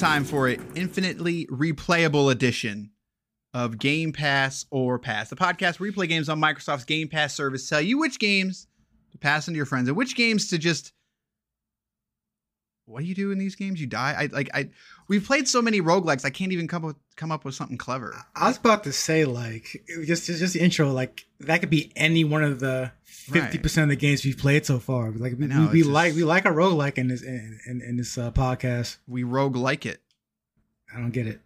Time for an infinitely replayable edition of Game Pass or Pass, the podcast replay games on Microsoft's Game Pass service, tell you which games to pass into your friends and which games to just. What do you do in these games? You die. I like. I we've played so many roguelikes. I can't even come up come up with something clever. I was about to say like just just, just the intro like that could be any one of the fifty percent of the games we've played so far. Like we, know, we, we just- like we like a roguelike in this in, in, in this uh, podcast. We rogue like it. I don't get it.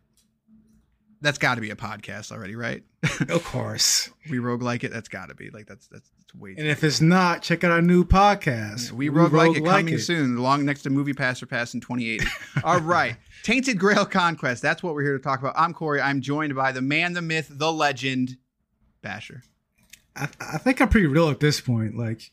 That's got to be a podcast already, right? Of course. we rogue like it. That's got to be like that's that's, that's way. And if it's not, check out our new podcast. We rogue like it coming soon, along next to Movie Pass or Pass in 2080. All right. Tainted Grail Conquest. That's what we're here to talk about. I'm Corey. I'm joined by the man, the myth, the legend, Basher. I, I think I'm pretty real at this point. Like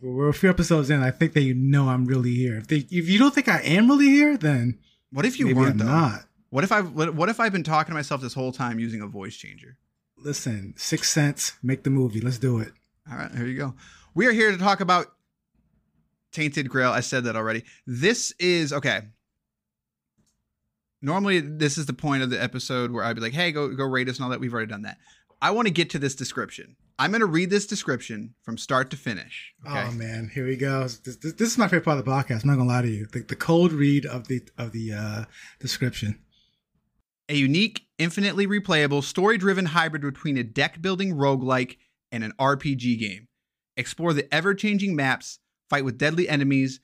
we're a few episodes in. I think that you know I'm really here. If they, if you don't think I am really here, then What if you weren't I'm though? not. What if I what, if I've been talking to myself this whole time using a voice changer? Listen, Six Sense, make the movie. Let's do it. All right, here you go. We are here to talk about Tainted Grail. I said that already. This is okay. Normally, this is the point of the episode where I'd be like, "Hey, go go rate us and all that." We've already done that. I want to get to this description. I'm going to read this description from start to finish. Okay. Oh man, here we go. This, this, this is my favorite part of the podcast. I'm not gonna lie to you. The, the cold read of the of the uh, description. A unique, infinitely replayable, story driven hybrid between a deck building roguelike and an RPG game. Explore the ever changing maps, fight with deadly enemies,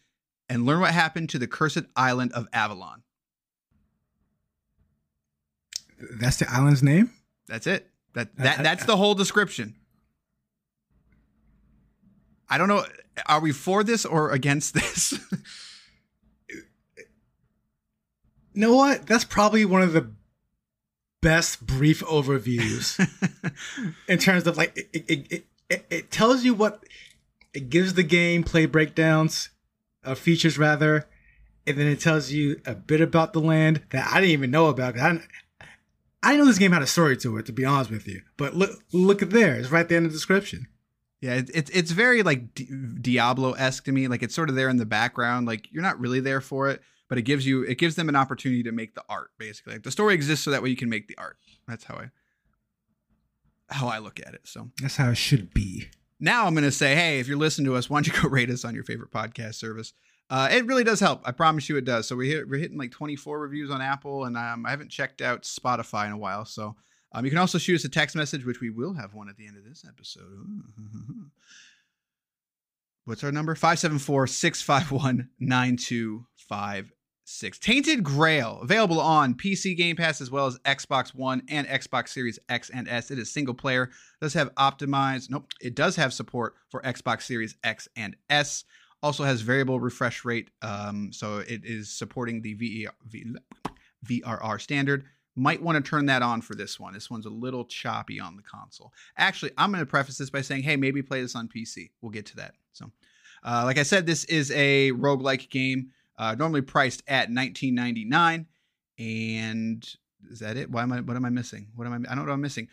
and learn what happened to the cursed island of Avalon. That's the island's name. That's it. That, that I- that's the whole description. I don't know. Are we for this or against this? You know what? That's probably one of the best brief overviews in terms of like it, it, it, it, tells you what it gives the game play breakdowns, uh, features rather, and then it tells you a bit about the land that I didn't even know about I didn't, I didn't know this game had a story to it, to be honest with you. But look, look at there; it's right there in the description. Yeah, it, it's it's very like Di- Diablo esque to me. Like it's sort of there in the background. Like you're not really there for it, but it gives you it gives them an opportunity to make the art. Basically, like the story exists so that way you can make the art. That's how I how I look at it. So That's how it should be. now I'm gonna say, hey, if you're listening to us, why don't you go rate us on your favorite podcast service? Uh, it really does help. I promise you, it does. So we hit, we're hitting like 24 reviews on Apple, and um, I haven't checked out Spotify in a while. So um, you can also shoot us a text message, which we will have one at the end of this episode. What's our number? 574 651 9256. Tainted Grail, available on PC Game Pass as well as Xbox One and Xbox Series X and S. It is single player, does have optimized, nope, it does have support for Xbox Series X and S. Also has variable refresh rate, um, so it is supporting the VRR standard. Might want to turn that on for this one. This one's a little choppy on the console. Actually, I'm going to preface this by saying, hey, maybe play this on PC. We'll get to that. So, uh, like I said, this is a roguelike game, uh, normally priced at 19.99. And is that it? Why am I? What am I missing? What am I? I don't know what I'm missing.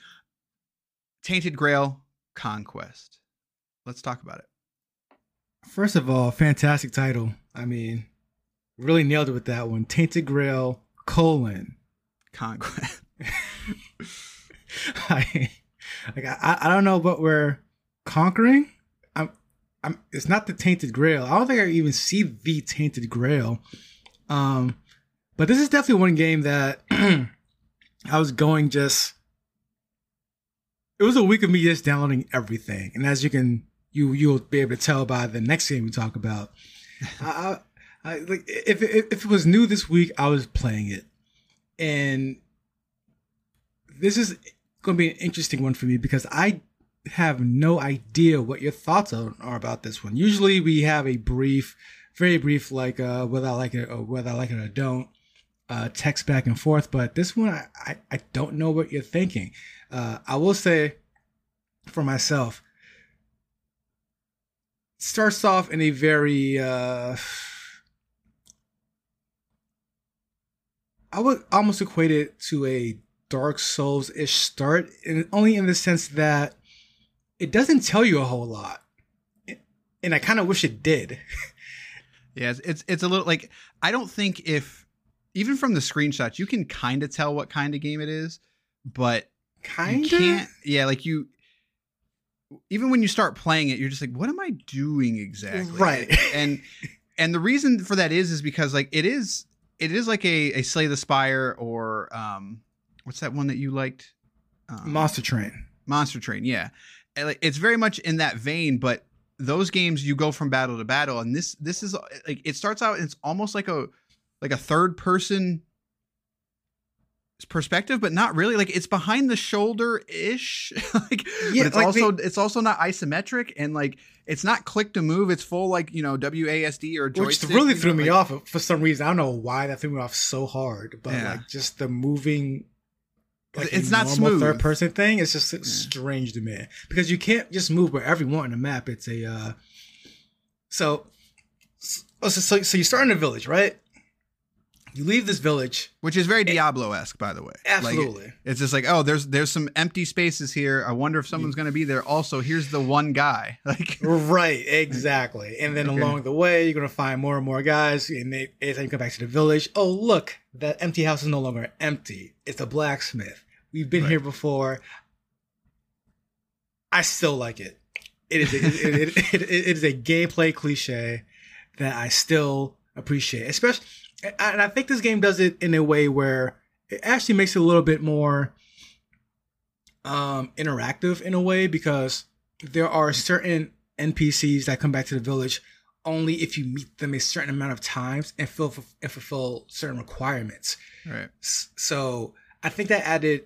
Tainted Grail Conquest. Let's talk about it. First of all, fantastic title. I mean, really nailed it with that one. Tainted Grail colon Conquest. I, like I, I don't know what we're conquering. I'm. It's not the Tainted Grail. I don't think I even see the Tainted Grail. Um, but this is definitely one game that I was going just. It was a week of me just downloading everything, and as you can, you you'll be able to tell by the next game we talk about. I, I, I like if, if if it was new this week, I was playing it, and this is going to be an interesting one for me because I have no idea what your thoughts are, about this one. Usually we have a brief, very brief, like uh, whether I like it or whether I like it or don't, uh, text back and forth. But this one, I, I, I don't know what you're thinking. Uh, I will say for myself, starts off in a very, uh, I would almost equate it to a Dark Souls ish start, and only in the sense that it doesn't tell you a whole lot, and I kind of wish it did. yeah, it's, it's it's a little like I don't think if even from the screenshots you can kind of tell what kind of game it is, but kind of yeah, like you even when you start playing it, you're just like, what am I doing exactly? Right. and and the reason for that is is because like it is it is like a, a Slay the Spire or um what's that one that you liked? Um, Monster Train. Monster Train, yeah. Eh, it's very much in that vein, but those games you go from battle to battle, and this this is eh, like it starts out. it's almost like a like a third person perspective, but not really. Like it's behind the shoulder ish. like, yeah, it's like also it's also not isometric, and like it's not click to move. It's full like you know WASD or joystick. Which really threw know, me like, off for some reason. I don't know why that threw me off so hard, but yeah. like just the moving like it's not smooth third person thing. It's just yeah. strange to me because you can't just move wherever you want in the map. It's a uh, so, so so so you start in a village, right? You leave this village, which is very Diablo esque, by the way. Absolutely, like, it's just like, oh, there's there's some empty spaces here. I wonder if someone's going to be there. Also, here's the one guy. Like, right, exactly. And then okay. along the way, you're going to find more and more guys. And they, anytime you come back to the village, oh look, that empty house is no longer empty. It's a blacksmith. We've been right. here before. I still like it. It is a, it, it, it, it is a gameplay cliche that I still appreciate, especially. And I think this game does it in a way where it actually makes it a little bit more um, interactive in a way because there are certain NPCs that come back to the village only if you meet them a certain amount of times and fulfill, and fulfill certain requirements. Right. So I think that added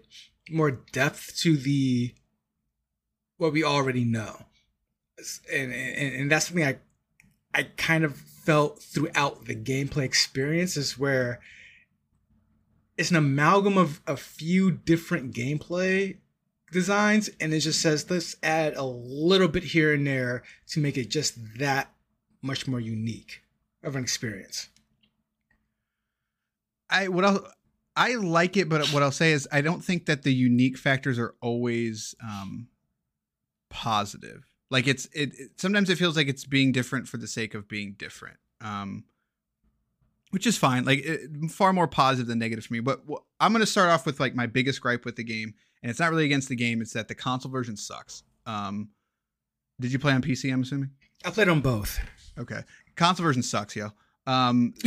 more depth to the what we already know, and and, and that's something I I kind of felt throughout the gameplay experience is where it's an amalgam of a few different gameplay designs and it just says let's add a little bit here and there to make it just that much more unique of an experience. I what else I like it, but what I'll say is I don't think that the unique factors are always um, positive. Like it's it, it, sometimes it feels like it's being different for the sake of being different, um, which is fine. Like it, far more positive than negative for me. But wh- I'm going to start off with like my biggest gripe with the game, and it's not really against the game. It's that the console version sucks. Um, did you play on PC? I'm assuming. I played on both. Okay, console version sucks, yo. Um,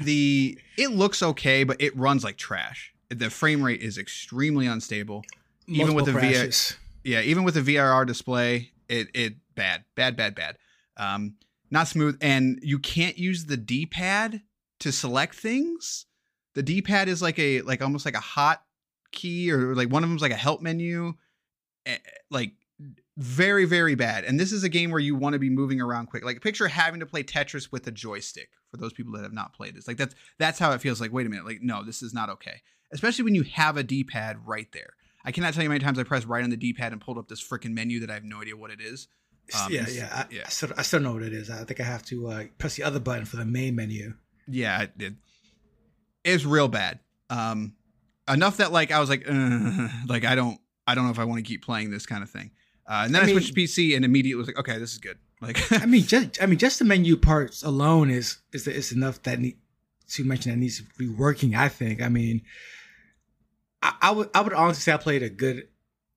the it looks okay, but it runs like trash. The frame rate is extremely unstable. Multiple even with the VR, yeah, even with the VRR display, it it bad, bad, bad, bad. Um, not smooth, and you can't use the D pad to select things. The D pad is like a like almost like a hot key, or like one of them's like a help menu. Eh, like very very bad. And this is a game where you want to be moving around quick. Like picture having to play tetris with a joystick for those people that have not played this. Like that's that's how it feels like wait a minute like no this is not okay. Especially when you have a d-pad right there. I cannot tell you how many times i pressed right on the d-pad and pulled up this freaking menu that i have no idea what it is. Um, yeah yeah I, yeah. I still, I still know what it is. I think i have to uh, press the other button for the main menu. Yeah it, it it's real bad. Um enough that like i was like like i don't i don't know if i want to keep playing this kind of thing uh, and then I, I mean, switched to PC and immediately was like, okay, this is good. Like, I mean, just I mean, just the menu parts alone is is is enough that need, to mention that needs to be working. I think. I mean, I, I would I would honestly say I played a good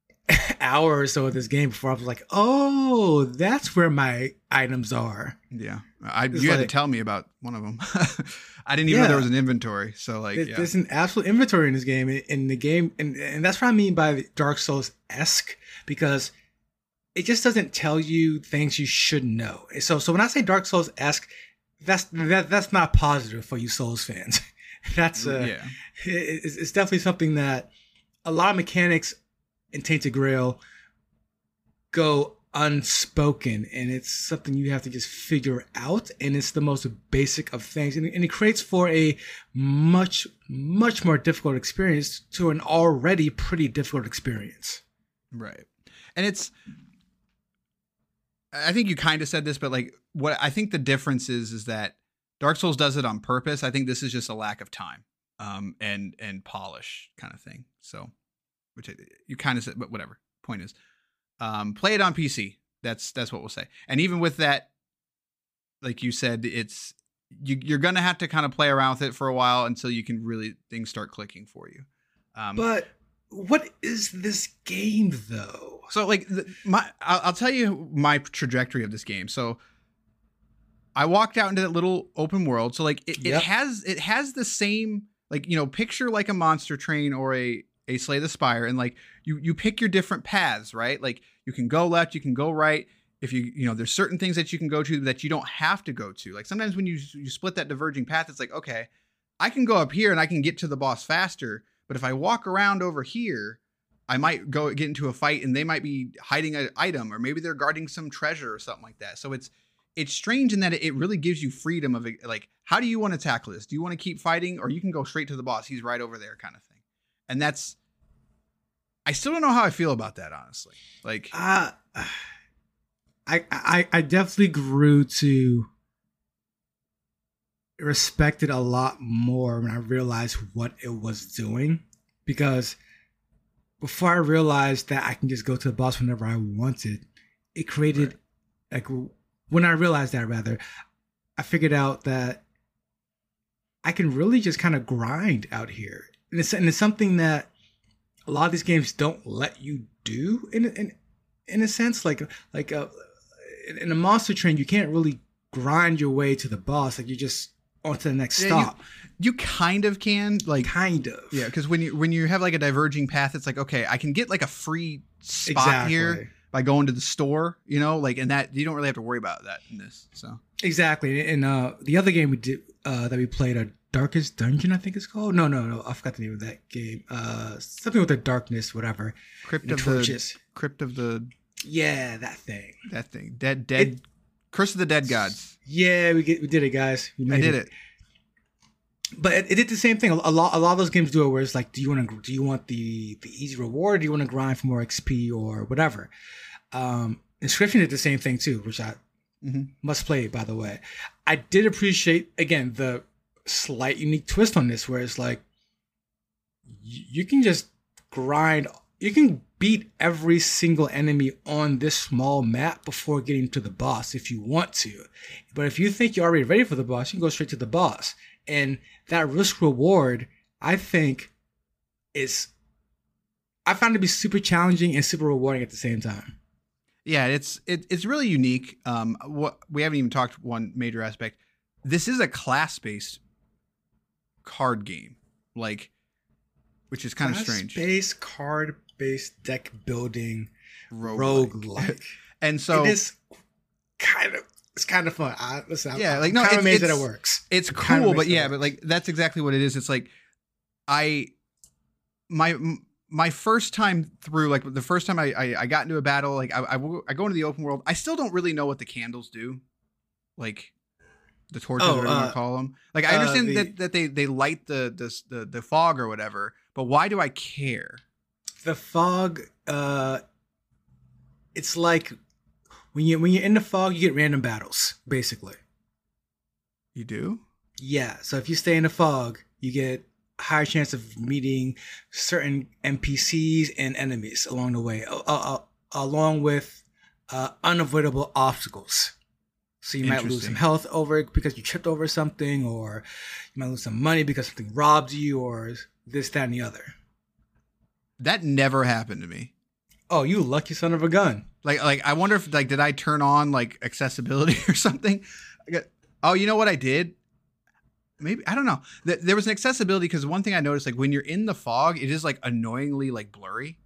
hour or so of this game before I was like, oh, that's where my items are. yeah, I It's you had to tell me about one of them. I didn't even know there was an inventory. So like, There- yeah, There's an absolute inventory in this game. In the game, and and that's what I mean by Dark Souls esque because it just doesn't tell you things you should know. So so when I say Dark Souls esque, that's that that's not positive for you Souls fans. that's uh, yeah, it- it's, it's definitely something that a lot of mechanics in Tainted Grail go unspoken and it's something you have to just figure out and it's the most basic of things and, and it creates for a much much more difficult experience to an already pretty difficult experience right. And it's, I think you kind of said this, but like, what I think the difference is is that Dark Souls does it on purpose. I think this is just a lack of time, um, and and polish kind of thing. So, which you kind of said, but whatever. Point is, um, play it on PC. That's that's what we'll say. And even with that, like you said, it's you, you're gonna have to kind of play around with it for a while until you can really things start clicking for you. Um, but what is this game though so like the, my, I'll, I'll tell you my trajectory of this game. So I walked out into that little open world. So like it, Yep. it has it has the same like you know picture like a monster train or a a Slay the Spire, and like you you pick your different paths, right? Like you can go left, you can go right. If you you know there's certain things that you can go to that you don't have to go to. Like sometimes when you you split that diverging path, it's like okay, I can go up here and I can get to the boss faster. But if I walk around over here, I might go get into a fight and they might be hiding an item or maybe they're guarding some treasure or something like that. So it's it's strange in that it really gives you freedom of like how do you want to tackle this? Do you want to keep fighting or you can go straight to the boss? He's right over there kind of thing. And that's I still don't know how I feel about that honestly. Like Uh, I, I I definitely grew to respect it a lot more when I realized what it was doing because before I realized that I can just go to the boss whenever I wanted, it created like when I realized that rather, I figured out that I can really just kind of grind out here, and it's and it's something that a lot of these games don't let you do in in in a sense. Like like uh, in- in a monster train, you can't really grind your way to the boss. Like you just on to the next Yeah, you- stop, you kind of can like kind of. yeah, because when you when you have like a diverging path, it's like okay, I can get like a free spot here by going to the store, you know, like and that you don't really have to worry about that in this. So Exactly. And uh the other game we did uh that we played, a Darkest Dungeon, I think it's called. No, no, no, I forgot the name of that game. Uh something with the darkness, whatever. Crypt And of the torches. Crypt of the Yeah, that thing. that thing dead dead Curse of the Dead Gods. Yeah, we get we did it, guys. We I did it. But it, it did the same thing. A lot a lot of those games do it where it's like, do you want to do you want the the easy reward? Or do you want to grind for more XP or whatever? Um Inscription did the same thing too, which I Mhm. must play by the way. I did appreciate again the slight unique twist on this where it's like you can just grind you can beat every single enemy on this small map before getting to the boss if you want to. But if you think you're already ready for the boss, you can go straight to the boss. And that risk reward, I think, is I found it to be super challenging and super rewarding at the same time. Yeah, it's it, it's really unique. Um, what we haven't even talked one major aspect. This is a class based card game, like, which is kind of strange. Space card based deck building rogue like. And so it is kind of it's kind of fun. I, listen, Yeah, I'm, like, I'm no, kind of it's- that it works. it's of cool, but yeah, but like that's exactly what it is. It's like I my my first time through, like the first time I I, I got into a battle, like I I go into the open world. I still don't really know what the candles do, like the torches, Oh, or whatever you uh, call them. Like I uh, understand the- that that they they light the the the, the fog or whatever, but why do I care? The fog uh it's like when you when you're in the fog you get random battles basically You do? yeah so if you stay in the fog you get a higher chance of meeting certain npcs and enemies along the way uh, uh, uh, along with uh, unavoidable obstacles. So you might lose some health over it because you tripped over something, or you might lose some money because something robbed you, or this, that, and the other. That never happened to me. Oh, you lucky son of a gun! Like, like I wonder if like did I turn on like accessibility or something? Got, oh, you know what I did? Maybe I don't know. There was an accessibility because one thing I noticed, like when you're in the fog, it is like annoyingly like blurry.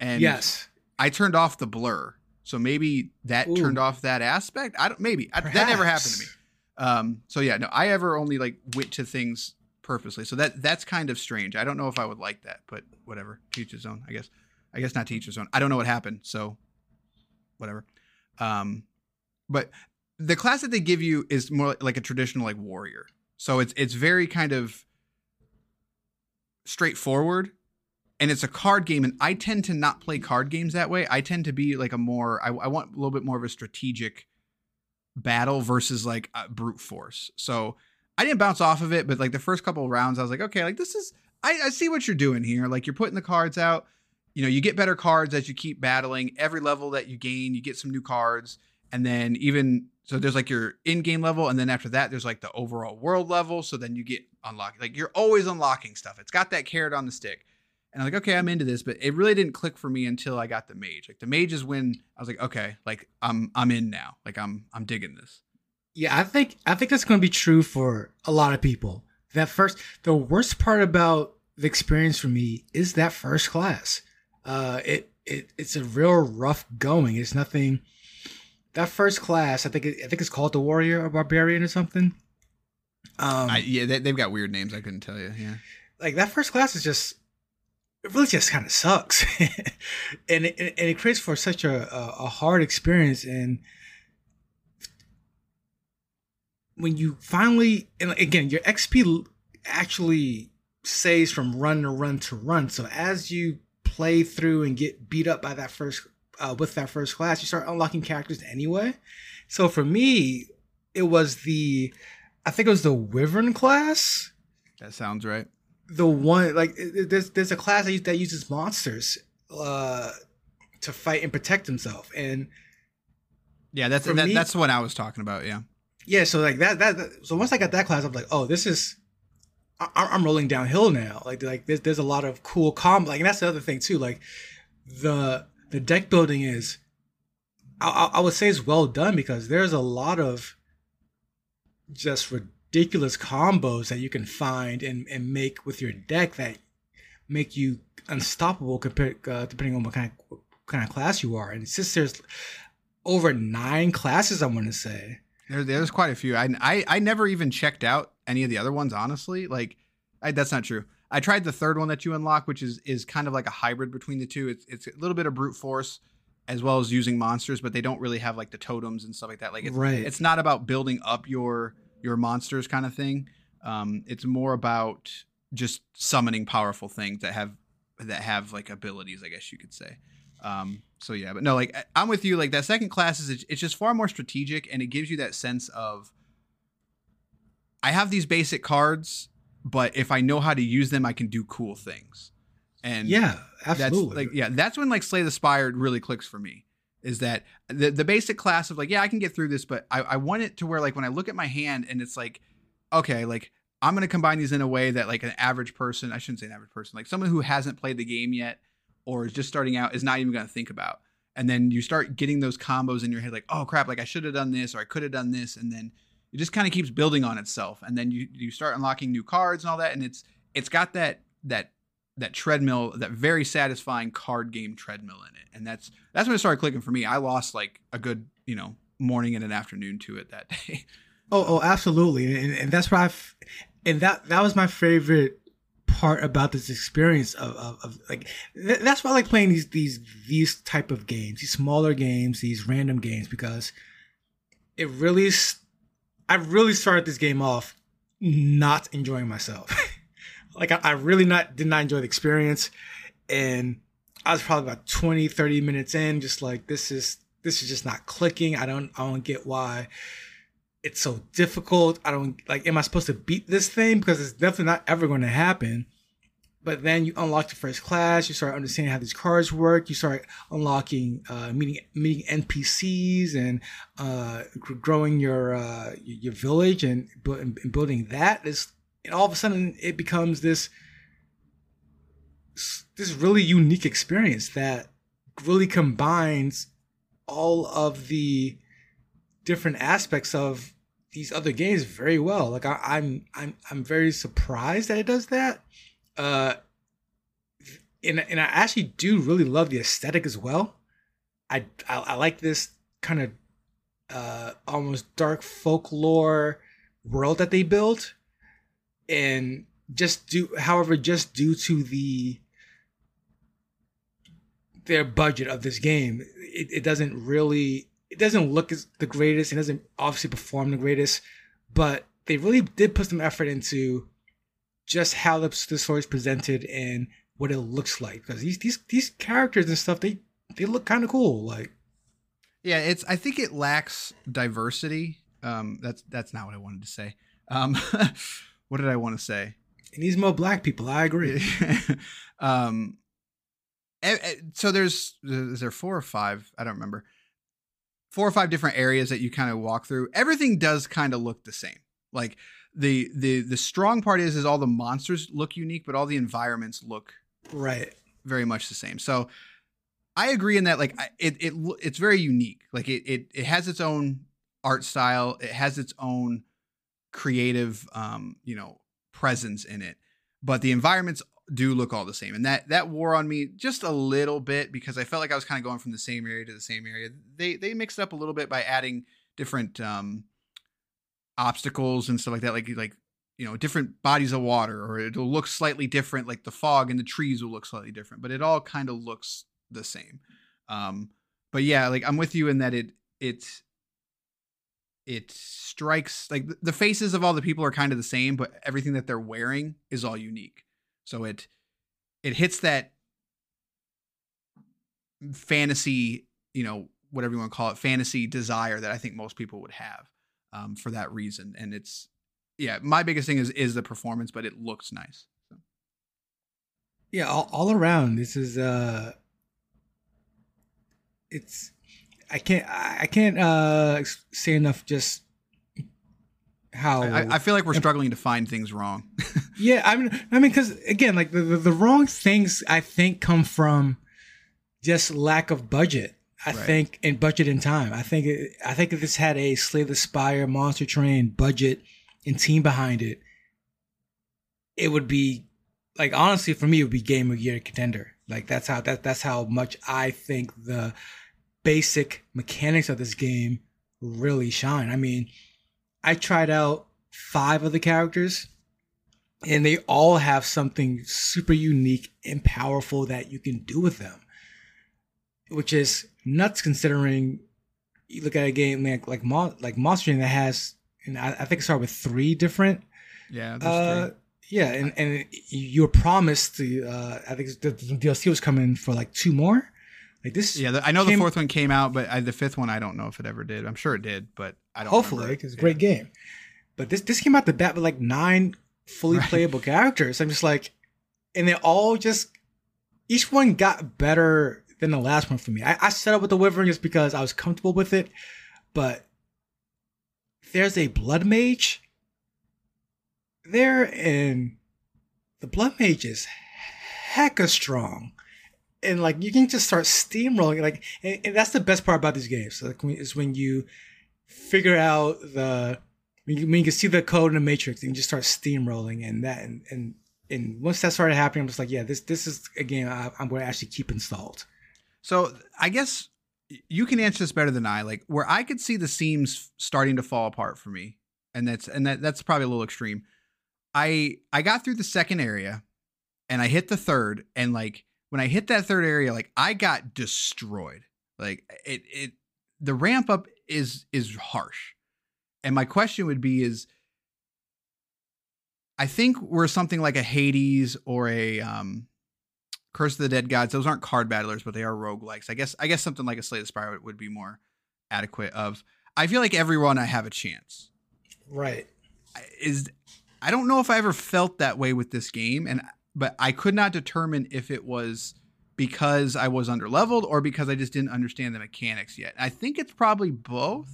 And yes, I turned off the blur, so maybe that Ooh. turned off that aspect. I don't. Maybe I, that never happened to me. Um. So yeah, no, I ever only like went to things purposely. So that that's kind of strange. I don't know if I would like that, but whatever. Teach his own, I guess. I guess not teach his own. I don't know what happened, so whatever. Um, but the class that they give you is more like a traditional like warrior. So it's it's very kind of straightforward and it's a card game and i tend to not play card games that way i tend to be like a more i, I want a little bit more of a strategic battle versus like brute force so i didn't bounce off of it but like the first couple of rounds i was like okay like this is I, I see what you're doing here. Like you're putting the cards out. You know you get better cards as you keep battling. Every level that you gain you get some new cards. And then even so there's like your in-game level and then after that there's like the overall world level. So then you get unlocked like you're always unlocking stuff. It's got that carrot on the stick. And I'm like, okay, I'm into this, but it really didn't click for me until I got the mage. Like the mage is when I was like, okay, like I'm I'm in now. Like I'm I'm digging this. Yeah, I think I think that's going to be true for a lot of people. That first, the worst part about the experience for me is that first class. Uh, it it it's a real rough going. It's nothing. That first class, I think it, I think it's called the warrior or barbarian or something. Um, I, yeah, they, they've got weird names. I couldn't tell you. Yeah, like that first class is just it really just kind of sucks, and it, and it creates for such a, a hard experience. And when you finally, and again, your XP actually saves from run to run to run. So as you play through and get beat up by that first uh, with that first class, you start unlocking characters anyway. So for me, it was the I think it was the Wyvern class. That sounds right the one like there's there's a class that uses monsters uh to fight and protect himself and yeah that's that, me, that's one i was talking about yeah yeah so like that, that, that so once i got that class i'm like oh this is I, am rolling downhill now like like there's, there's a lot of cool combo like and that's the other thing too like the the deck building is I, I would say is well done because there's a lot of just ridiculous combos that you can find and, and make with your deck that make you unstoppable compared uh, depending on what kind of what kind of class you are. And since there's over nine classes, I want to say there, there's quite a few. I, I I never even checked out any of the other ones. Honestly, like I, that's not true. I tried the third one that you unlock, which is is kind of like a hybrid between the two. It's it's a little bit of brute force as well as using monsters, but they don't really have like the totems and stuff like that. Like it's, right. it's not about building up your your monsters kind of thing. Um, it's more about just summoning powerful things that have that have like abilities, I guess you could say. Um, so yeah, but no, like I'm with you. Like that second class is it's just far more strategic, and it gives you that sense of I have these basic cards, but if I know how to use them, I can do cool things. And yeah, absolutely. That's like yeah, that's when like Slay the Spire really clicks for me is that the the basic class of like, yeah, I can get through this, but I, I want it to where like when I look at my hand and it's like, okay, like I'm gonna combine these in a way that like an average person, I shouldn't say an average person, like someone who hasn't played the game yet or is just starting out is not even gonna think about. And then you start getting those combos in your head, like, oh crap, like I should have done this or I could have done this, and then it just kind of keeps building on itself. And then you you start unlocking new cards and all that, and it's it's got that that that treadmill, that very satisfying card game treadmill in it. And that's that's when it started clicking for me. I lost like a good, you know, morning and an afternoon to it that day. Oh, oh, absolutely. And, and that's why I've, and that that was my favorite part about this experience of, of, of like th- that's why I like playing these these these type of games, these smaller games, these random games because it really I really started this game off not enjoying myself. like I, I really not did not enjoy the experience and I was probably about 20 30 minutes in just like this is this is just not clicking I don't I don't get why it's so difficult I don't like am I supposed to beat this thing because it's definitely not ever going to happen but then you unlock the first class. You start understanding how these cards work. You start unlocking, uh, meeting meeting NPCs and uh, growing your uh, your village and, and building that. This and all of a sudden it becomes this this really unique experience that really combines all of the different aspects of these other games very well. Like I, I'm I'm I'm very surprised that it does that uh, and and I actually do really love the aesthetic as well. I I, I like this kind of uh, almost dark folklore world that they built, and just do however just due to the their budget of this game, it, it doesn't really it doesn't look as the greatest. It doesn't obviously perform the greatest, but they really did put some effort into just how the, the story is presented and what it looks like because these these these characters and stuff they they look kind of cool like. Yeah it's i think it lacks diversity. Um that's that's not what i wanted to say. Um what did i want to say? It needs more black people i agree. Um so there's is there four or five? I don't remember four or five different areas that you kind of walk through everything does kind of look the same like the the the strong part is is all the monsters look unique, but all the environments look right very much the same. So I agree in that like it it it's very unique. Like it it it has its own art style. It has its own creative um you know presence in it, but the environments do look all the same. And that that wore on me just a little bit because I felt like I was kind of going from the same area to the same area. They they mixed up a little bit by adding different um obstacles and stuff like that like like you know different bodies of water or it'll look slightly different like the fog and the trees will look slightly different but it all kind of looks the same um but yeah like i'm with you in that it it it strikes like the faces of all the people are kind of the same but everything that they're wearing is all unique so it it hits that fantasy you know whatever you want to call it fantasy desire that i think most people would have um, for that reason. And it's yeah, my biggest thing is is the performance, but it looks nice. So. Yeah, all, all around, this is uh, it's I can't I can't uh say enough just how I, I, feel like we're struggling to find things wrong. yeah, I mean, I mean, because again, like the, the, the wrong things I think come from just lack of budget. I right. think in budget and time. I think it, I think if this had a Slay the Spire, Monster Train budget and team behind it, it would be like honestly for me it would be game of year contender. Like that's how that that's how much I think the basic mechanics of this game really shine. I mean, I tried out five of the characters and they all have something super unique and powerful that you can do with them which is nuts considering you look at a game like like Mo- like Monster that has, and I, I think it started with three different. Yeah. Uh, yeah, and and you were promised the uh, I think the, the DLC was coming for like two more. Like this. Yeah, the, I know came, the fourth one came out, but I, the fifth one I don't know if it ever did. I'm sure it did, but I don't. Hopefully, it's a great game. But this this came out the bat with like nine fully right. playable characters. I'm just like, and they all just each one got better than the last one for me. I, I set up with the Wyvern just because I was comfortable with it, but there's a Blood Mage there, and the Blood Mage is hecka strong. And like you can just start steamrolling, like, and, and that's the best part about these games. Like, is when you figure out the when you, when you can see the code in the matrix and you just start steamrolling, and that and and and once that started happening, I'm just like, yeah, this this is a game I, am going to actually keep installed. So I guess you can answer this better than I. Like where I could see the seams starting to fall apart for me, and that's and that that's probably a little extreme. I I got through the second area, and I hit the third, and like when I hit that third area, like I got destroyed. Like it it the ramp up is is harsh, and my question would be is. I think we're something like a Hades or a um Curse of the Dead Gods, those aren't card battlers, but they are roguelikes. I guess I guess something like a Slay the Spire would, be more adequate of I feel like every run I have a chance. Right. Is I don't know if I ever felt that way with this game and but I could not determine if it was because I was under leveled or because I just didn't understand the mechanics yet. I think it's probably both.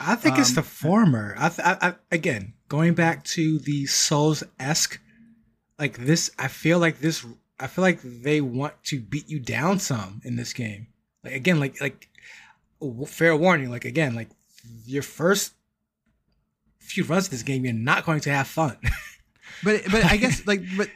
I think it's Um, the former. I, th- I, I again going back to the Souls esque, like this. I feel like this. I feel like they want to beat you down some in this game. Like again, like like fair warning. Like again, like your first few runs of this game, you're not going to have fun. but but I guess like but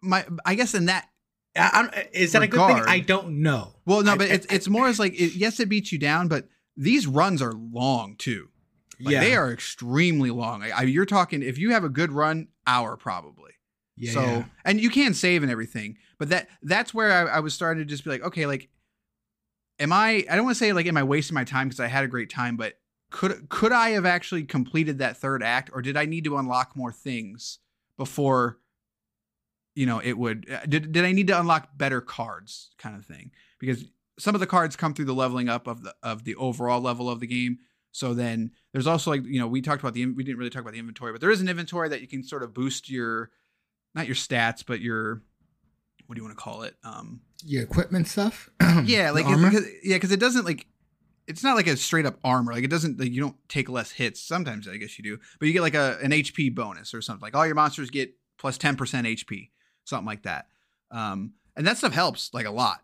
my I guess in that I, is that a good thing? I don't know. well no but I- it's it's more as like it, yes it beats you down but these runs are long too. Like, yeah, they are extremely long. I, I, you're talking if you have a good run, hour probably. Yeah, so yeah. and you can save and everything, but that that's where I, I was starting to just be like, okay, like, am I? I don't want to say like, am I wasting my time because I had a great time, but could could I have actually completed that third act, or did I need to unlock more things before? You know, it would. uh, Did did I need to unlock better cards, kind of thing? Because some of the cards come through the leveling up of the of the overall level of the game. So then there's also like you know we talked about the we didn't really talk about the inventory, but there is an inventory that you can sort of boost your not your stats, but your what do you want to call it? Um, Your equipment stuff. yeah, like because yeah, because it doesn't like it's not like a straight up armor. Like it doesn't like you don't take less hits. Sometimes I guess you do, but you get like a an HP bonus or something. Like all your monsters get plus plus ten percent HP, something like that. Um, and that stuff helps like a lot.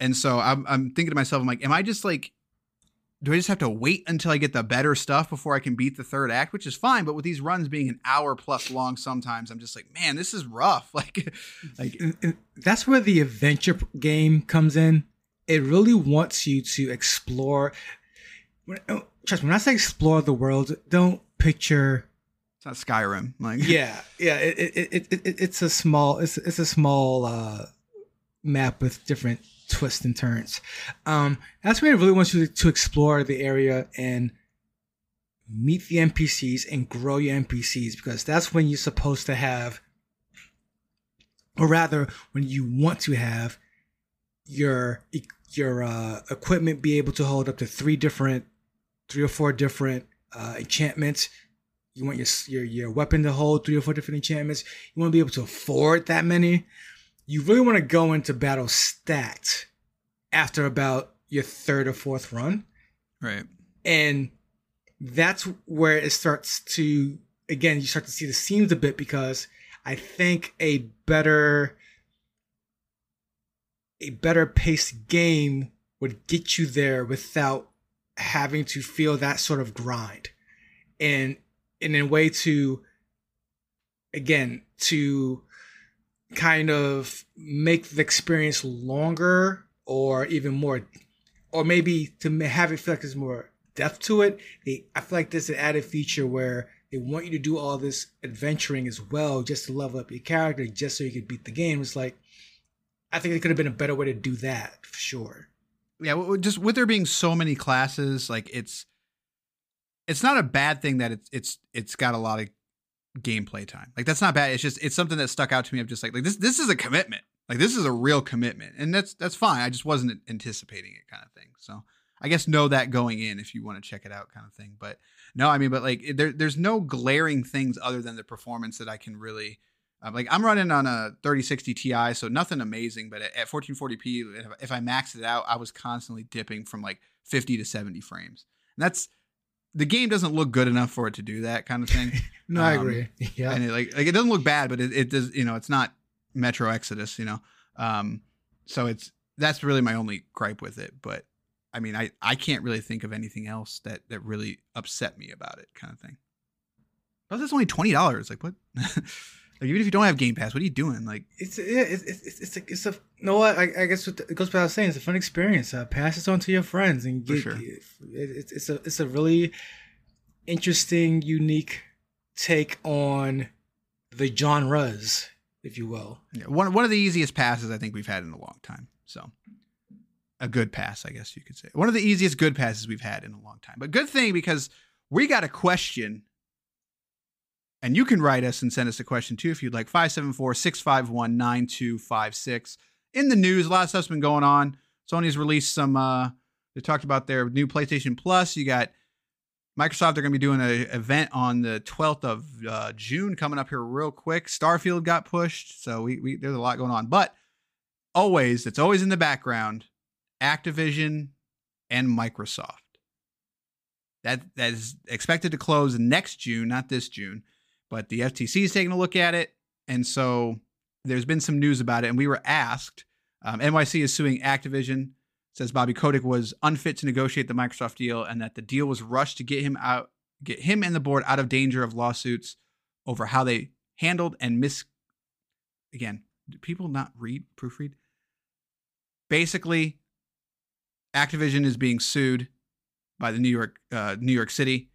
And so I'm I'm thinking to myself, I'm like, am I just like do I just have to wait until I get the better stuff before I can beat the third act, which is fine. But with these runs being an hour plus long, sometimes I'm just like, man, this is rough. Like, like that's where the adventure game comes in. It really wants you to explore. oh, Trust me, when I say explore the world, don't picture. Not Skyrim. Like, Yeah, yeah. It, it, it, it, it- it's a small. It's it's a small uh, map with different twists and turns. Um, that's where it really wants you to, to explore the area and meet the NPCs and grow your NPCs because that's when you're supposed to have, or rather, when you want to have your your uh, equipment be able to hold up to three different, three or four different uh, enchantments. You want your your your weapon to hold three or four different enchantments. You want to be able to afford that many. You really want to go into battle stacked after about your third or fourth run right. and that's where it starts to again you start to see the seams a bit because i think a better a better paced game would get you there without having to feel that sort of grind and in a way to again to kind of make the experience longer or even more or maybe to have it feel like there's more depth to it. They, I feel like there's an added feature where they want you to do all this adventuring as well, just to level up your character, just so you could beat the game. It's like, I think it could have been a better way to do that for sure. yeah just with there being so many classes like it's it's not a bad thing that it's it's it's got a lot of gameplay time. Like that's not bad. It's just it's something that stuck out to me I'm just like like this this is a commitment. Like this is a real commitment and that's that's fine. I just wasn't anticipating it kind of thing. So i guess know that going in if you want to check it out kind of thing. But no i mean but like there, there's no glaring things other than the performance that i can really um, like I'm running on a 3060 Ti, so nothing amazing. But at, at 1440p, if, if I maxed it out, I was constantly dipping from like 50 to 70 frames. And that's the game doesn't look good enough for it to do that kind of thing. No, I Um, agree. Yeah. and it, like like it doesn't look bad, but it, it does. You know, it's not Metro Exodus. You know, um, so it's that's really my only gripe with it. But I mean, I I can't really think of anything else that that really upset me about it, kind of thing. But it's only twenty dollars. Like what? like even if you don't have Game Pass, what are you doing? Like it's yeah, it's it's it's a, it's a you know what I, I guess what the- it goes without saying it's a fun experience. Uh, pass this on to your friends and get sure. it, it's it's a it's a really interesting, unique take on the genres, if you will. Yeah, one one of the easiest passes I think we've had in a long time. So a good pass, I guess you could say. One of the easiest good passes we've had in a long time. But good thing because we got a question and you can write us and send us a question too if you'd like 574-651-9256. In the news, a lot of stuff's been going on. Sony's released some uh they talked about their new PlayStation Plus. You got Microsoft they're going to be doing an event on the 12th of uh, June coming up here real quick. Starfield got pushed, so we, we there's a lot going on. But always, it's always in the background. Activision and Microsoft. That that is expected to close next June, not this June. But the FTC is taking a look at it, and so there's been some news about it. And we were asked. Um, NYC is suing Activision says Bobby Kotick was unfit to negotiate the Microsoft deal and that the deal was rushed to get him out, get him and the board out of danger of lawsuits over how they handled and mis. Again, do people not read proofread? Basically, Activision is being sued by the New York uh, New York City.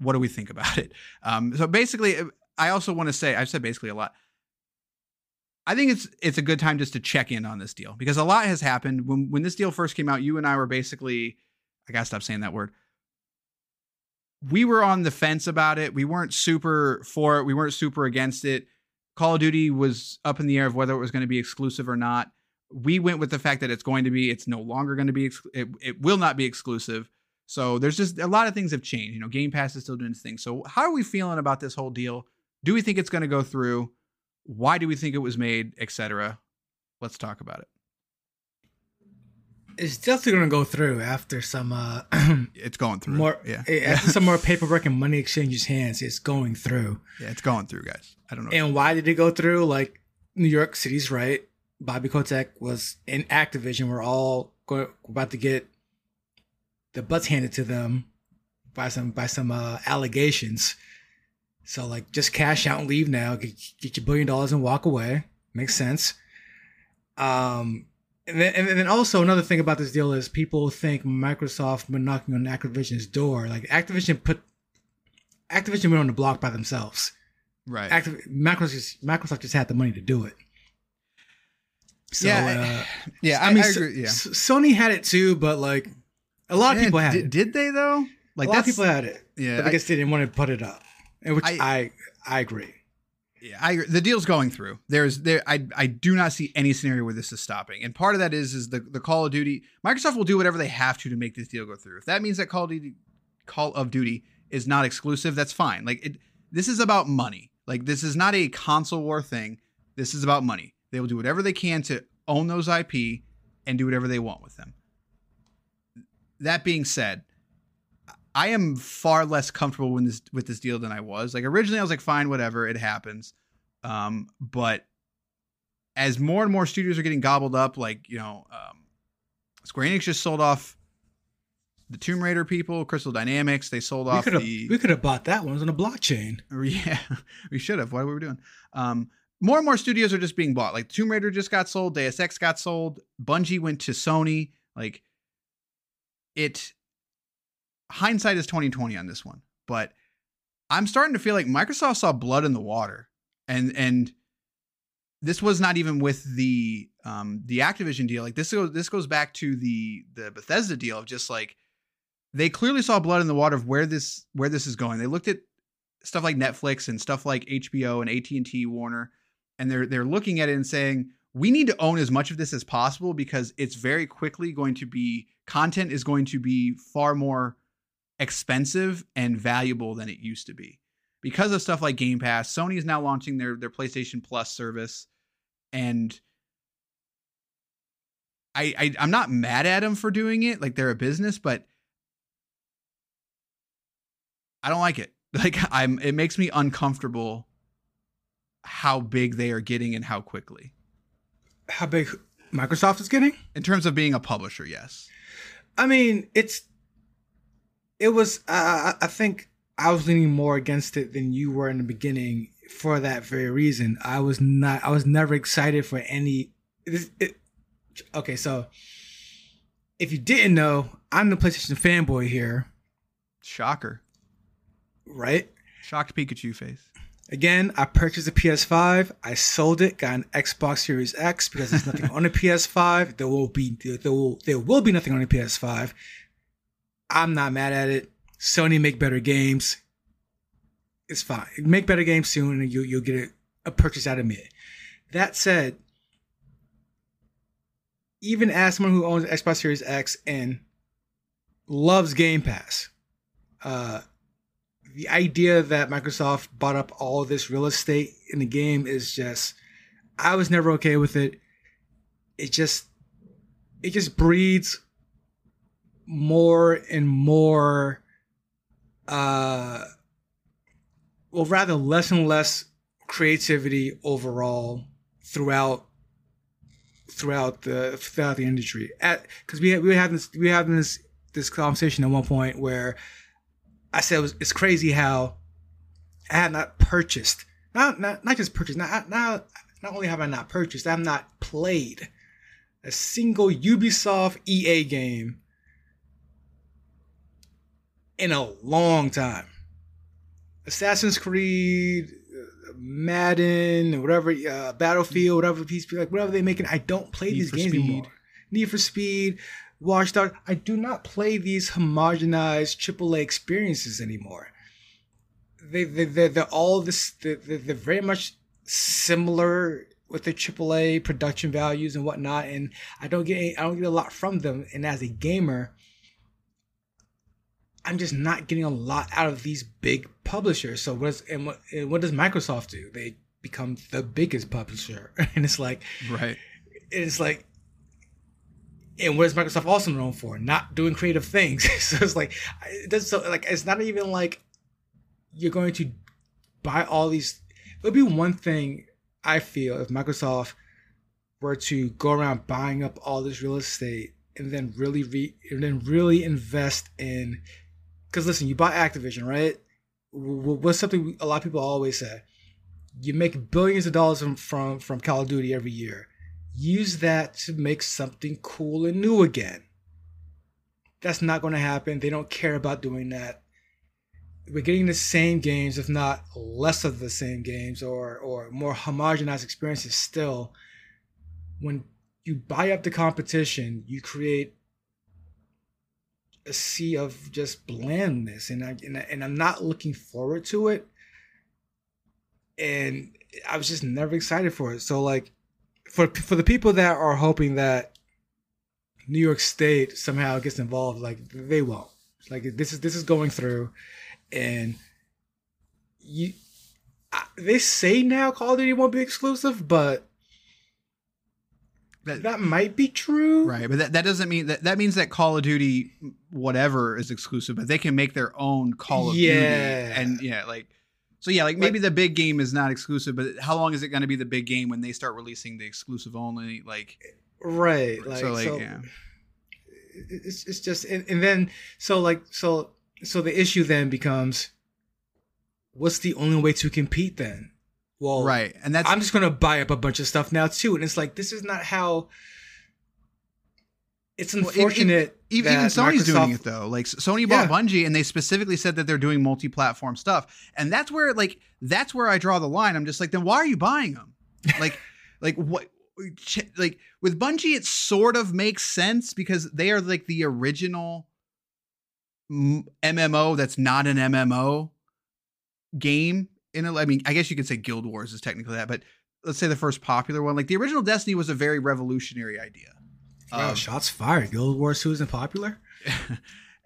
What do we think about it? Um, so basically, I also want to say I've said basically a lot. I think it's it's a good time just to check in on this deal because a lot has happened. When when this deal first came out, you and I were basically I gotta stop saying that word. We were on the fence about it. We weren't super for it. We weren't super against it. Call of Duty was up in the air of whether it was going to be exclusive or not. We went with the fact that it's going to be. It's no longer going to be. It, it will not be exclusive. So there's just a lot of things have changed. You know, Game Pass is still doing its thing. So how are we feeling about this whole deal? Do we think it's going to go through? why do we think it was made, etc. Let's talk about it. It's definitely going to go through after some. uh It's going through. More, yeah. After some more paperwork and money exchanges hands, it's going through. Yeah, it's going through, guys. I don't know. And why did it go through? Like New York City's right. Bobby Kotick was in Activision. We're all going, about to get the butts handed to them by some by some uh, allegations so like just cash out and leave now, get, get your billion dollars and walk away. Makes sense. Um, and then, and then also another thing about this deal is people think Microsoft were knocking on Activision's door. Like Activision put Activision went on the block by themselves. Right. Activ- Microsoft Microsoft just had the money to do it. So, yeah, uh, yeah. I, I mean, I agree, yeah. Sony had it too, but like a lot of people had did, it. Did they though? Like a lot of people had it. Yeah, I guess they didn't want to put it up and which I, I I, agree. Yeah, I the deal's going through. There's there I I do not see any scenario where this is stopping. And part of that is is the the Call of Duty Microsoft will do whatever they have to to make this deal go through. If that means that Call of Duty Call of Duty is not exclusive, that's fine. Like it this is about money. Like this is not a console war thing. This is about money. They will do whatever they can to own those IP and do whatever they want with them. That being said, I am far less comfortable with this with this deal than I was. Like originally, I was like, fine, whatever, it happens. Um, but as more and more studios are getting gobbled up, like you know, um, Square Enix just sold off the Tomb Raider people, Crystal Dynamics. They sold we off the. We could have bought that one. It was on a blockchain. Yeah, we should have. What were we doing? Um, more and more studios are just being bought. Like Tomb Raider just got sold. Deus Ex got sold. Bungie went to Sony. Like it hindsight is 2020 on this one, but I'm starting to feel like Microsoft saw blood in the water, and and this was not even with the um the Activision deal. Like this goes this goes back to the the Bethesda deal of just like they clearly saw blood in the water of where this where this is going. They looked at stuff like Netflix and stuff like HBO and AT and T, Warner, and they're they're looking at it and saying we need to own as much of this as possible because it's very quickly going to be content is going to be far more expensive and valuable than it used to be. Because of stuff like Game Pass, Sony is now launching their their PlayStation Plus service and I, I I'm not mad at them for doing it, like they're a business, but I don't like it. Like I'm it makes me uncomfortable how big they are getting and how quickly. How big Microsoft is getting? In terms of being a publisher, yes. I mean, it's it was uh, I think I was leaning more against it than you were in the beginning for that very reason. I was not I was never excited for any it, it, okay, so if you didn't know, I'm the PlayStation fanboy here. Shocker. Right? Shocked Pikachu face. Again, I purchased a PS5. I sold it, got an Xbox Series X because there's nothing on a PS5. There will be there will there will be nothing on a PS5. I'm not mad at it. Sony make better games. It's fine. Make better games soon, and you you'll get a, a purchase out of me. That said, even as someone who owns Xbox Series X and loves Game Pass, uh, the idea that Microsoft bought up all this real estate in the game is just I was never okay with it. It just it just breeds more and more uh well rather less and less creativity overall throughout throughout the throughout the industry at because we we had this we had this this conversation at one point where I said it was, it's crazy how I have not purchased not not not just purchased not not not only have I not purchased I have not played a single Ubisoft EA game in a long time. Assassin's Creed, Madden, whatever, uh, Battlefield, whatever piece, like whatever they making, I don't play Need these games Speed. anymore. Need for Speed, Watchdog. I do not play these homogenized AAA experiences anymore. They they they're, they're all this. They're, they're very much similar with their AAA production values and whatnot, and I don't get any, I don't get a lot from them. And as a gamer, I'm just not getting a lot out of these big publishers. So and what and what does Microsoft do? They become the biggest publisher, and it's like Right. it's like and what is Microsoft also known for? Not doing creative things. so it's like it does so like it's not even like you're going to buy all these it would be one thing I feel if Microsoft were to go around buying up all this real estate and then really re, and then really invest in because listen, you buy Activision, right? What's something a lot of people always say? You make billions of dollars from from, from Call of Duty every year. Use that to make something cool and new again. That's not going to happen. They don't care about doing that. We're getting the same games, if not less of the same games, or or more homogenized experiences. Still, when you buy up the competition, you create a sea of just blandness, and I and, I, and I'm not looking forward to it. And I was just never excited for it. So like, for for the people that are hoping that New York State somehow gets involved, like they won't. Like this is this is going through, and you. I, they say now Call of Duty won't be exclusive, but That, that might be true. right, but that, that doesn't mean that that means that Call of Duty whatever is exclusive, but they can make their own Call of Yeah. Duty. And yeah, like so yeah, like maybe the big game is not exclusive, but how long is it going to be the big game when they start releasing the exclusive only like Right. Like, so so, like yeah. it's it's just and, and then so like so so the issue then becomes what's the only way to compete then? Well, Right. And that's I'm just gonna buy up a bunch of stuff now too, and it's like this is not how. It's Well, e- e- unfortunate. Even, even Sony's doing it though. Like Sony bought Yeah. Bungie, and they specifically said that they're doing multi-platform stuff, and that's where like that's where I draw the line. I'm just like, then why are you buying them? Like, like what? Like with Bungie, it sort of makes sense because they are like the original MMO that's not an MMO game. In a, I mean, I guess you could say Guild Wars is technically that, but let's say the first popular one. Like the original Destiny was a very revolutionary idea. Wow, Um, shots fired. Guild Wars Two isn't popular.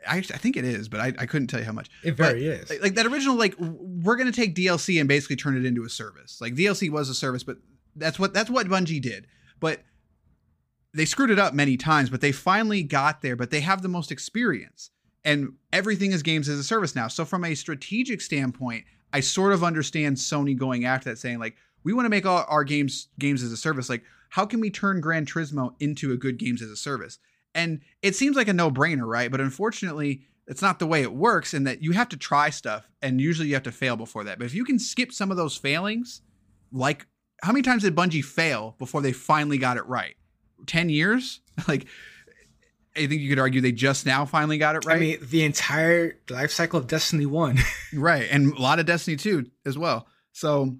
I, I think it is, but I, I couldn't tell you how much. It But, very is. Like, like that original, like we're gonna take DLC and basically turn it into a service. Like DLC was a service, but that's what that's what Bungie did. But they screwed it up many times, but they finally got there. But they have the most experience, and everything is games as a service now. So from a strategic standpoint, I sort of understand Sony going after that, saying like we want to make all our games games as a service. Like how can we turn Gran Turismo into a good games as a service? And it seems like a no brainer, right? But unfortunately, it's not the way it works in that you have to try stuff and usually you have to fail before that. But if you can skip some of those failings, like how many times did Bungie fail before they finally got it right? 10 years? like I think you could argue they just now finally got it right. I mean, the entire life cycle of Destiny One. Right. And a lot of Destiny 2 as well. So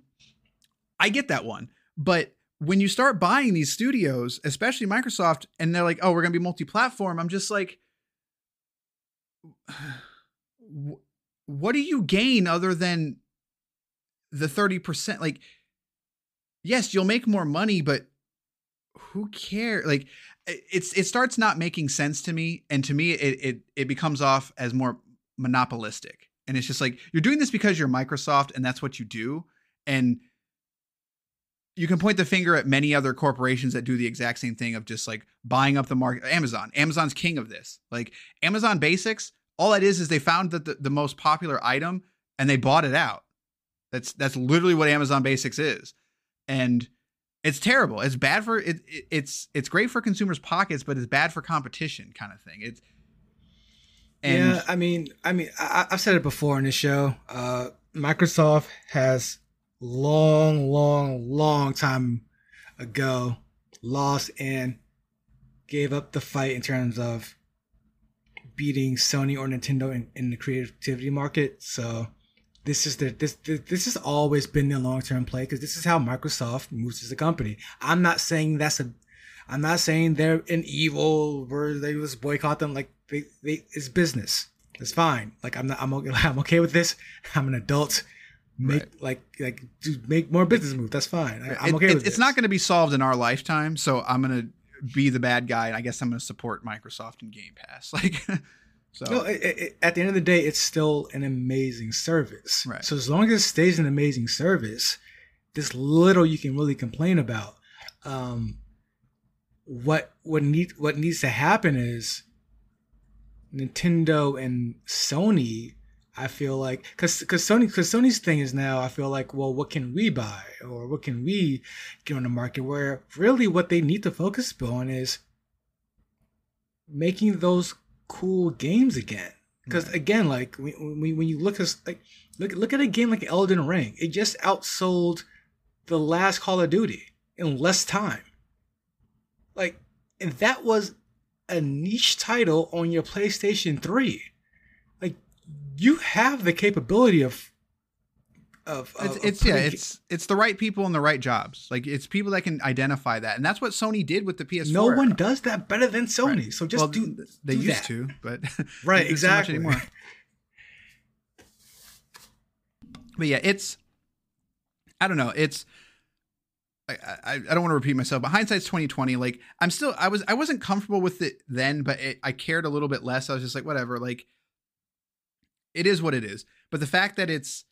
I get that one. But when you start buying these studios, especially Microsoft, and they're like, oh, we're going to be multi platform, I'm just like, what do you gain other than the 30%? Like, yes, you'll make more money, but who cares? Like, it- it's it starts not making sense to me, and to me, it it it becomes off as more monopolistic And it's just like you're doing this because you're Microsoft and that's what you do. And you can point the finger at many other corporations that do the exact same thing of just like buying up the market. Amazon, Amazon's king of this. Like Amazon Basics, all that is is they found that the, the most popular item and they bought it out. That's that's literally what Amazon Basics is, and it's terrible. It's bad for it, it it's it's great for consumers' pockets, but it's bad for competition, kind of thing. It's and, yeah. I mean, I mean, I, have said it before in the show. Uh, Microsoft has long, long, long time ago lost and gave up the fight in terms of beating Sony or Nintendo in, in the creativity market. So this is the this this has always been the long term play because this is how Microsoft moves as a company. I'm not saying that's a I'm not saying they're an evil where they just boycott them. Like they, they it's business. It's fine. Like I'm not I'm I'm okay with this. I'm an adult make right. like like do make more business moves. That's fine. I, am okay it, with it. It's not going to be solved in our lifetime, so I'm going to be the bad guy, and I guess I'm going to support Microsoft and Game Pass. Like, so no, it, it, at the end of the day, it's still an amazing service. Right. So as long as it stays an amazing service, there's little you can really complain about. Um, what what need what needs to happen is Nintendo and Sony I feel like because because Sony because Sony's thing is now I feel like well what can we buy or what can we get on the market where really what they need to focus on is making those cool games again. Because right. again like when, when, when you look at like look look at a game like Elden Ring it just outsold the last Call of Duty in less time. Like and that was a niche title on your PlayStation 3 you have the capability of of, of it's, it's yeah it's it's the right people in the right jobs like it's people that can identify that and that's what sony did with the ps4 no one does that better than sony right. so just well, do they do used that. to but right exactly so but yeah it's i don't know it's I, I, I don't want to repeat myself, but hindsight's twenty twenty. Like I'm still I was I wasn't comfortable with it then, but it, I cared a little bit less. I was just like whatever. Like it is what it is. But the fact that it's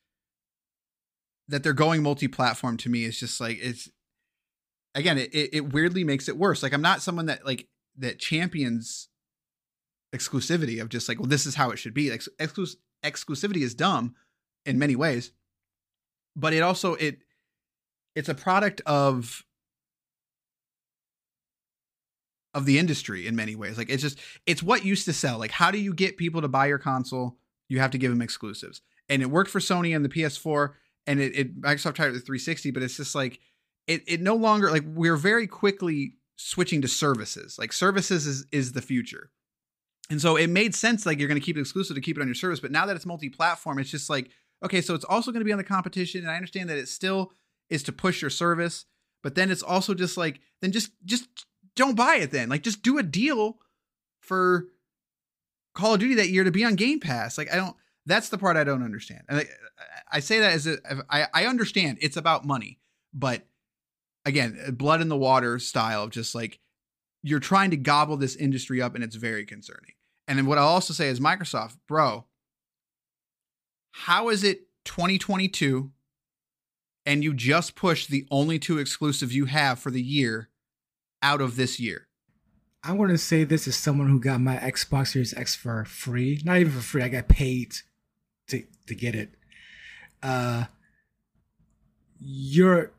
that they're going multi-platform to me is just like it's again it, it weirdly makes it worse. Like i'm not someone that like that champions exclusivity of just like well this is how it should be. Like exclus- exclusivity is dumb in many ways. But it also it it's a product of of the industry in many ways. Like it's just it's what used to sell. Like how do you get people to buy your console you have to give them exclusives. And it worked for Sony and the PS4, and it, it Microsoft tried it with 360, but it's just like it it no longer like we're very quickly switching to services. Like services is is the future. And so it made sense like you're going to keep it exclusive to keep it on your service, but now that it's multi-platform, it's just like okay, so it's also going to be on the competition and I understand that it still is to push your service, but then it's also just like then just just don't buy it then. Like just do a deal for Call of Duty that year to be on Game Pass. Like I don't. That's the part I don't understand. And I, I say that as a, I, I understand it's about money, but again, blood in the water style of just like you're trying to gobble this industry up, and it's very concerning. And then what I'll also say is Microsoft, bro, how is it 2022 and you just pushed the only two exclusives you have for the year out of this year? I'm going to say this as someone who got my Xbox Series X for free. Not even for free. I got paid to to get it. Uh, you're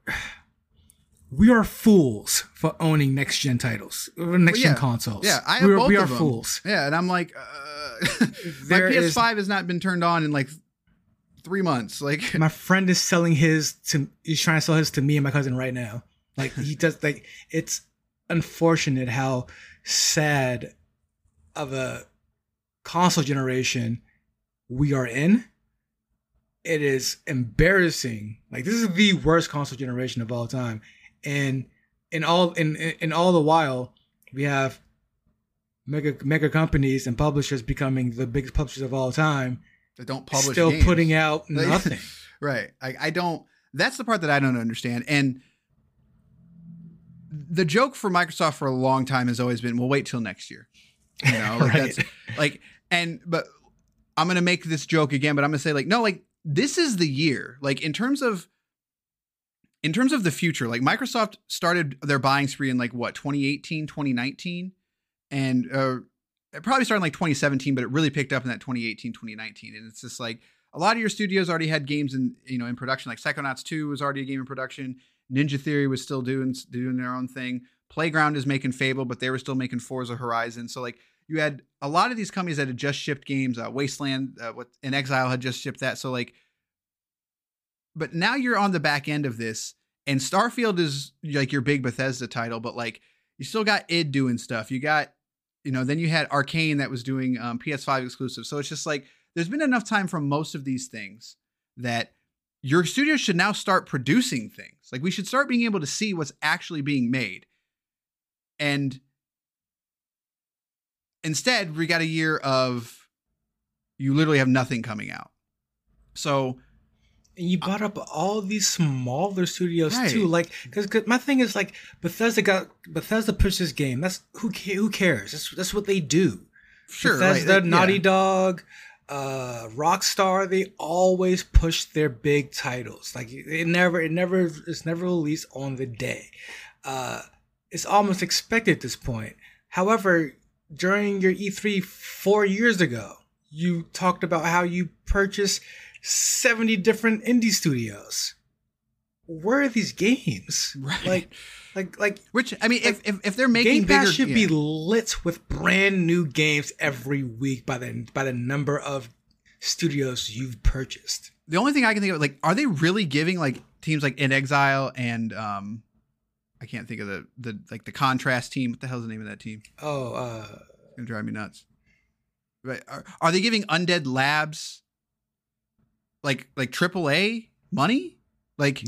we are fools for owning next gen titles, next gen consoles. Yeah, I have we are, both we are them. fools. Yeah, and I'm like, uh, my PS5 is, has not been turned on in like three months. Like my friend is selling his to, he's trying to sell his to me and my cousin right now. Like he does, like it's unfortunate how sad of a console generation we are in. It is embarrassing. Like this is the worst console generation of all time, and in all in in all the while we have mega mega companies and publishers becoming the biggest publishers of all time. That don't publish. Still games. putting out nothing. right. I, I don't. That's the part that I don't understand. And the joke for Microsoft for a long time has always been, "We'll wait till next year." You know, like right. that's like, and but I'm gonna make this joke again, but I'm gonna say like, no, like this is the year. Like in terms of in terms of the future, like Microsoft started their buying spree in like what 2018, 2019, and uh, it probably started in like 2017, but it really picked up in that 2018, 2019, and it's just like a lot of your studios already had games in you know in production. Like Psychonauts 2 was already a game in production. Ninja Theory was still doing doing their own thing. Playground is making Fable, but they were still making Forza Horizon. So like you had a lot of these companies that had just shipped games. Uh, Wasteland, uh, what inXile had just shipped that. So like, but now you're on the back end of this, and Starfield is like your big Bethesda title, but like you still got id doing stuff. You got, you know, then you had Arkane that was doing um, PS5 exclusive. So it's just like there's been enough time from most of these things that your studio should now start producing things. Like we should start being able to see what's actually being made. And instead, we got a year of you literally have nothing coming out. So and you uh, brought up all these smaller studios Right. too, like because my thing is like Bethesda got Bethesda pushed this game. That's who who cares? That's that's what they do. sure, Bethesda, right, Naughty yeah. Dog, uh, Rockstar, they always push their big titles. Like it never, it never, it's never released on the day. Uh, it's almost expected at this point. However, during your E3 four years ago, you talked about how you purchased 70 different indie studios. Where are these games? Right. Like, like, like Which I mean, if, if if they're making Game Pass bigger, should yeah. be lit with brand new games every week by the by the number of studios you've purchased. the only thing I can think of, like, are they really giving like teams like inXile and um, I can't think of the the like the Contrast team. What the hell's the name of that team? Oh, uh, It's gonna drive me nuts. Right? Are, are they giving Undead Labs like like AAA money? Like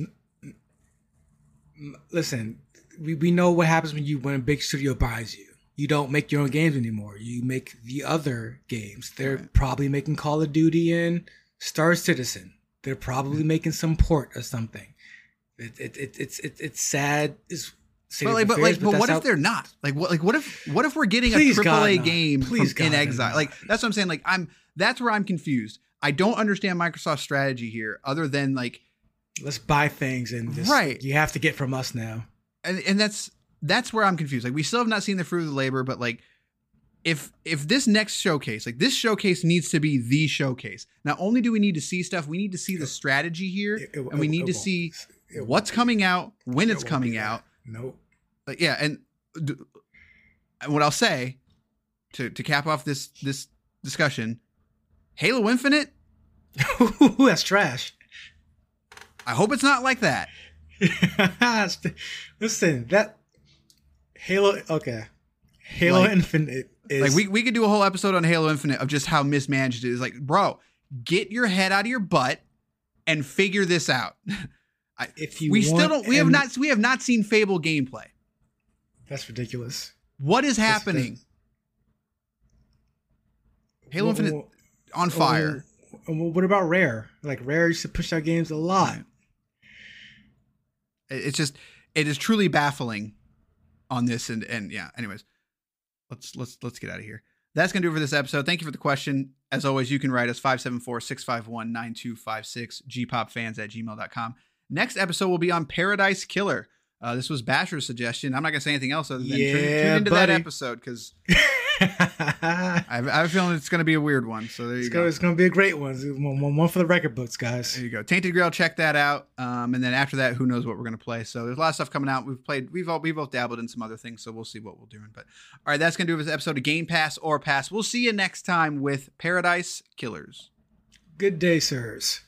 listen, we, we know what happens when you when a big studio buys you. You don't make your own games anymore. You make the other games. They're Right. probably making Call of Duty and Star Citizen. They're probably Mm-hmm. making some port or something. It, it, it, it's it, it's sad. Is but like, but like, but what if they're not? Like, what, like, what if, what if we're getting Please, a God, AAA no. game Please, inXile? no. Like, that's what I'm saying. Like, I'm that's where I'm confused. I don't understand Microsoft's strategy here, other than like, let's buy things and just, Right. you have to get from us now. and, and that's that's where I'm confused. Like, we still have not seen the fruit of the labor, but like, if if this next showcase, like this showcase, needs to be the showcase. Not only do we need to see stuff, we need to see the strategy here, It- it- and we it- need to see what's coming out, when It it's coming out. Nope. like yeah and, d- and what i'll say to to cap off this this discussion halo infinite That's trash. I hope it's not like that Listen, that Halo. Okay, Halo Like- Infinite is like we, we could do a whole episode on halo infinite of just how mismanaged it is like bro get your head out of your butt and figure this out I, If you we still don't we have not we have not seen fable gameplay That's ridiculous. what is That's- happening halo infinite what- on fire what- What about Rare? Like Rare used to push out games a lot. It- it's just it is truly baffling on this and and yeah anyways. Let's let's let's get out of here. That's gonna do it for this episode. Thank you for the question. As always you can write us 574-651-9256 gpopfans at gmail.com next episode will be on paradise killer. Uh, this was basher's suggestion. I'm not gonna say anything else other than tune, tune into buddy. that episode because I, have- I have a feeling it's gonna be a weird one so there you go gonna, it's gonna be a great one. One, one- for the record books, guys. There you go. Tainted Grail, check that out. Um, and then after that, who knows what we're gonna play. So there's a lot of stuff coming out. We've played, we've all, we've both dabbled in some other things, so we'll see what we're doing. But all right, that's gonna do it for this episode of Game Pass or Pass. We'll see you next time with Paradise Killers. Good day, sirs.